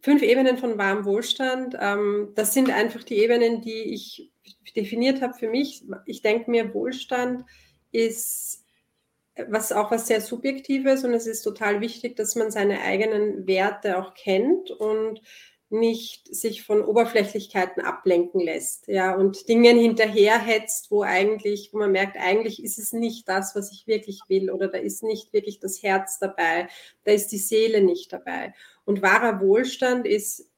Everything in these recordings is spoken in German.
fünf Ebenen von wahrem Wohlstand. Ähm, das sind einfach die Ebenen, die ich definiert habe für mich. Ich denke mir, Wohlstand ist was auch was sehr Subjektives und es ist total wichtig, dass man seine eigenen Werte auch kennt und nicht sich von Oberflächlichkeiten ablenken lässt, ja, und Dingen hinterherhetzt, wo eigentlich, wo man merkt, eigentlich ist es nicht das, was ich wirklich will, oder da ist nicht wirklich das Herz dabei, da ist die Seele nicht dabei. Und wahrer Wohlstand ist,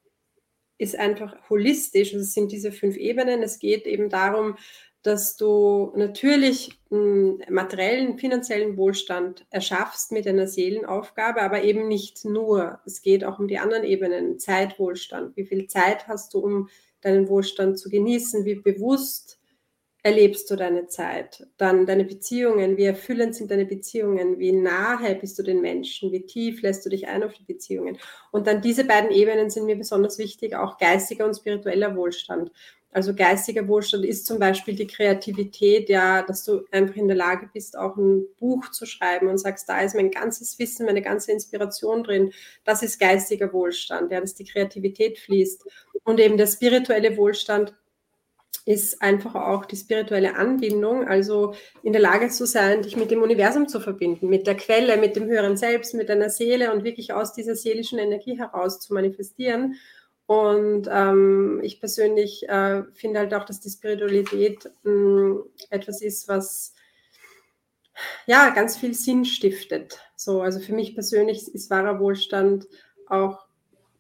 ist einfach holistisch. Es sind diese fünf Ebenen. Es geht eben darum, dass du natürlich materiellen, finanziellen Wohlstand erschaffst mit einer Seelenaufgabe, aber eben nicht nur. Es geht auch um die anderen Ebenen, Zeitwohlstand. Wie viel Zeit hast du, um deinen Wohlstand zu genießen? Wie bewusst erlebst du deine Zeit? Dann deine Beziehungen, wie erfüllend sind deine Beziehungen? Wie nahe bist du den Menschen? Wie tief lässt du dich ein auf die Beziehungen? Und dann diese beiden Ebenen sind mir besonders wichtig, auch geistiger und spiritueller Wohlstand. Also geistiger Wohlstand ist zum Beispiel die Kreativität, ja, dass du einfach in der Lage bist, auch ein Buch zu schreiben und sagst, da ist mein ganzes Wissen, meine ganze Inspiration drin. Das ist geistiger Wohlstand, ja, dass die Kreativität fließt. Und eben der spirituelle Wohlstand ist einfach auch die spirituelle Anbindung, also in der Lage zu sein, dich mit dem Universum zu verbinden, mit der Quelle, mit dem höheren Selbst, mit deiner Seele und wirklich aus dieser seelischen Energie heraus zu manifestieren und ähm, ich persönlich äh, finde halt auch, dass die Spiritualität mh, hm, etwas ist, was ja ganz viel Sinn stiftet. So, also für mich persönlich ist wahrer Wohlstand auch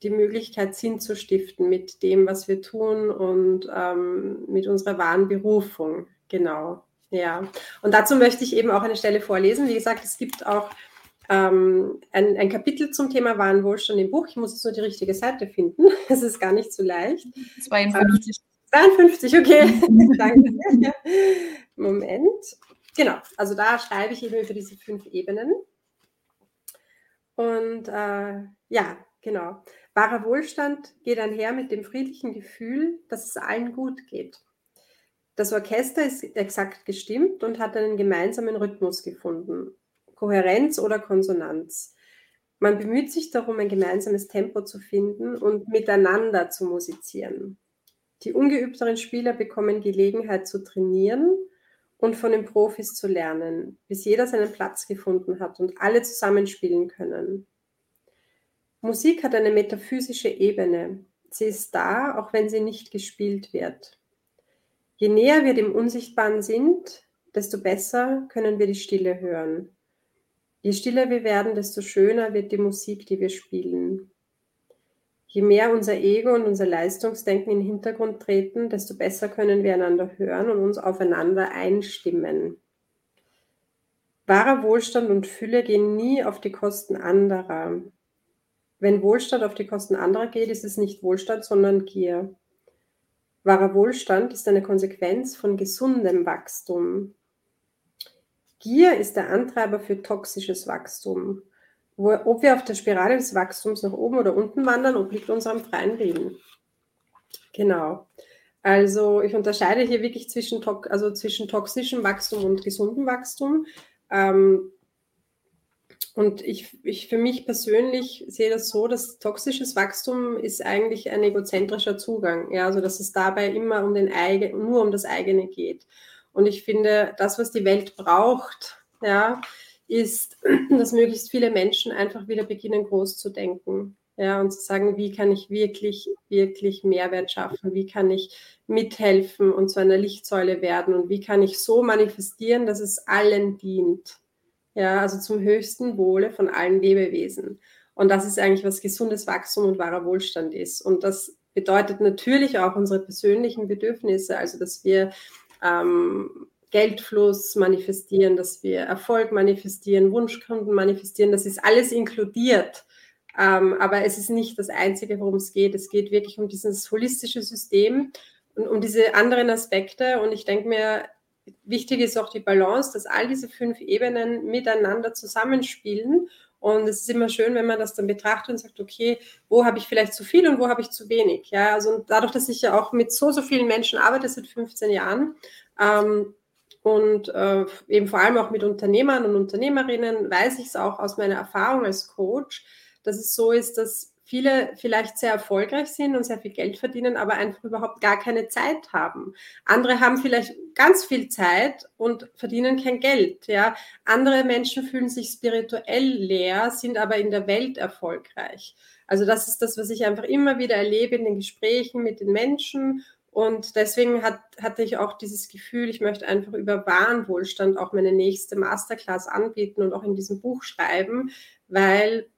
die Möglichkeit, Sinn zu stiften mit dem, was wir tun und ähm, mit unserer wahren Berufung. Genau. Ja. Und dazu möchte ich eben auch eine Stelle vorlesen. Wie gesagt, es gibt auch ähm, ein, ein, Kapitel zum Thema wahren Wohlstand im Buch. Ich muss jetzt nur die richtige Seite finden. Es ist gar nicht so leicht. 52. Ähm, 52, okay. Danke. Moment. Genau, also da schreibe ich eben über diese fünf Ebenen. Und äh, ja, genau. Wahrer Wohlstand geht einher mit dem friedlichen Gefühl, dass es allen gut geht. Das Orchester ist exakt gestimmt und hat einen gemeinsamen Rhythmus gefunden. Kohärenz oder Konsonanz. Man bemüht sich darum, ein gemeinsames Tempo zu finden und miteinander zu musizieren. Die ungeübteren Spieler bekommen Gelegenheit zu trainieren und von den Profis zu lernen, bis jeder seinen Platz gefunden hat und alle zusammenspielen können. Musik hat eine metaphysische Ebene. Sie ist da, auch wenn sie nicht gespielt wird. Je näher wir dem Unsichtbaren sind, desto besser können wir die Stille hören. Je stiller wir werden, desto schöner wird die Musik, die wir spielen. Je mehr unser Ego und unser Leistungsdenken in den Hintergrund treten, desto besser können wir einander hören und uns aufeinander einstimmen. Wahrer Wohlstand und Fülle gehen nie auf die Kosten anderer. Wenn Wohlstand auf die Kosten anderer geht, ist es nicht Wohlstand, sondern Gier. Wahrer Wohlstand ist eine Konsequenz von gesundem Wachstum. Gier ist der Antreiber für toxisches Wachstum. Wo, ob wir auf der Spirale des Wachstums nach oben oder unten wandern, obliegt unserem freien Willen. Genau. Also ich unterscheide hier wirklich zwischen, also zwischen toxischem Wachstum und gesundem Wachstum. Ähm, und ich, ich für mich persönlich sehe das so, dass toxisches Wachstum ist eigentlich ein egozentrischer Zugang. Ja, also dass es dabei immer um den eigen, nur um das eigene geht. Und ich finde, das, was die Welt braucht, ja, ist, dass möglichst viele Menschen einfach wieder beginnen, groß zu denken. Ja, und zu sagen, wie kann ich wirklich, wirklich Mehrwert schaffen? Wie kann ich mithelfen und zu einer Lichtsäule werden? Und wie kann ich so manifestieren, dass es allen dient? Ja, also zum höchsten Wohle von allen Lebewesen. Und das ist eigentlich, was gesundes Wachstum und wahrer Wohlstand ist. Und das bedeutet natürlich auch unsere persönlichen Bedürfnisse, also dass wir ähm, Geldfluss manifestieren, dass wir Erfolg manifestieren, Wunschkunden manifestieren. Das ist alles inkludiert. Ähm, aber es ist nicht das Einzige, worum es geht. Es geht wirklich um dieses holistische System und um diese anderen Aspekte. Und ich denke mir, wichtig ist auch die Balance, dass all diese fünf Ebenen miteinander zusammenspielen. Und es ist immer schön, wenn man das dann betrachtet und sagt, okay, wo habe ich vielleicht zu viel und wo habe ich zu wenig? Ja, also dadurch, dass ich ja auch mit so, so vielen Menschen arbeite seit 15 Jahren, ähm, und äh, eben vor allem auch mit Unternehmern und Unternehmerinnen weiß ich es auch aus meiner Erfahrung als Coach, dass es so ist, dass viele vielleicht sehr erfolgreich sind und sehr viel Geld verdienen, aber einfach überhaupt gar keine Zeit haben. Andere haben vielleicht ganz viel Zeit und verdienen kein Geld. Ja, andere Menschen fühlen sich spirituell leer, sind aber in der Welt erfolgreich. Also das ist das, was ich einfach immer wieder erlebe in den Gesprächen mit den Menschen und deswegen hat, hatte ich auch dieses Gefühl, ich möchte einfach über Warenwohlstand auch meine nächste Masterclass anbieten und auch in diesem Buch schreiben, weil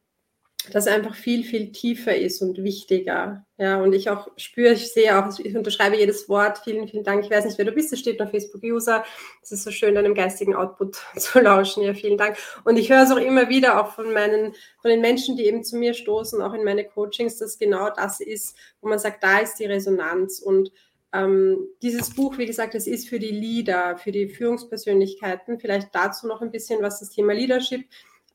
das einfach viel, viel tiefer ist und wichtiger. Ja, und ich auch spüre, ich sehe auch, ich unterschreibe jedes Wort. Vielen, vielen Dank. Ich weiß nicht, wer du bist. Es steht noch Facebook-User. Es ist so schön, deinem geistigen Output zu lauschen. Ja, vielen Dank. Und ich höre es auch immer wieder, auch von meinen, von den Menschen, die eben zu mir stoßen, auch in meine Coachings, dass genau das ist, wo man sagt, da ist die Resonanz. Und ähm, dieses Buch, wie gesagt, es ist für die Leader, für die Führungspersönlichkeiten. Vielleicht dazu noch ein bisschen was das Thema Leadership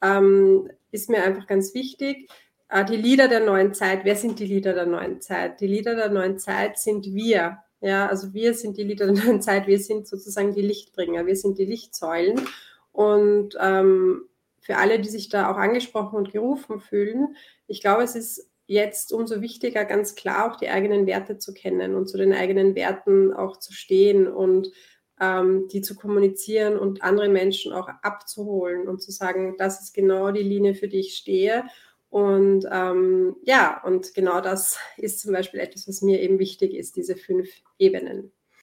ähm, ist mir einfach ganz wichtig. Äh, die Lieder der neuen Zeit, wer sind die Lieder der neuen Zeit? Die Lieder der neuen Zeit sind wir. Ja, also wir sind die Lieder der neuen Zeit, wir sind sozusagen die Lichtbringer, wir sind die Lichtsäulen. Und ähm, für alle, die sich da auch angesprochen und gerufen fühlen, ich glaube, es ist jetzt umso wichtiger, ganz klar auch die eigenen Werte zu kennen und zu den eigenen Werten auch zu stehen und ähm, die zu kommunizieren und andere Menschen auch abzuholen und zu sagen, das ist genau die Linie, für die ich stehe. Und ähm, ja, und genau das ist zum Beispiel etwas, was mir eben wichtig ist, diese fünf Ebenen.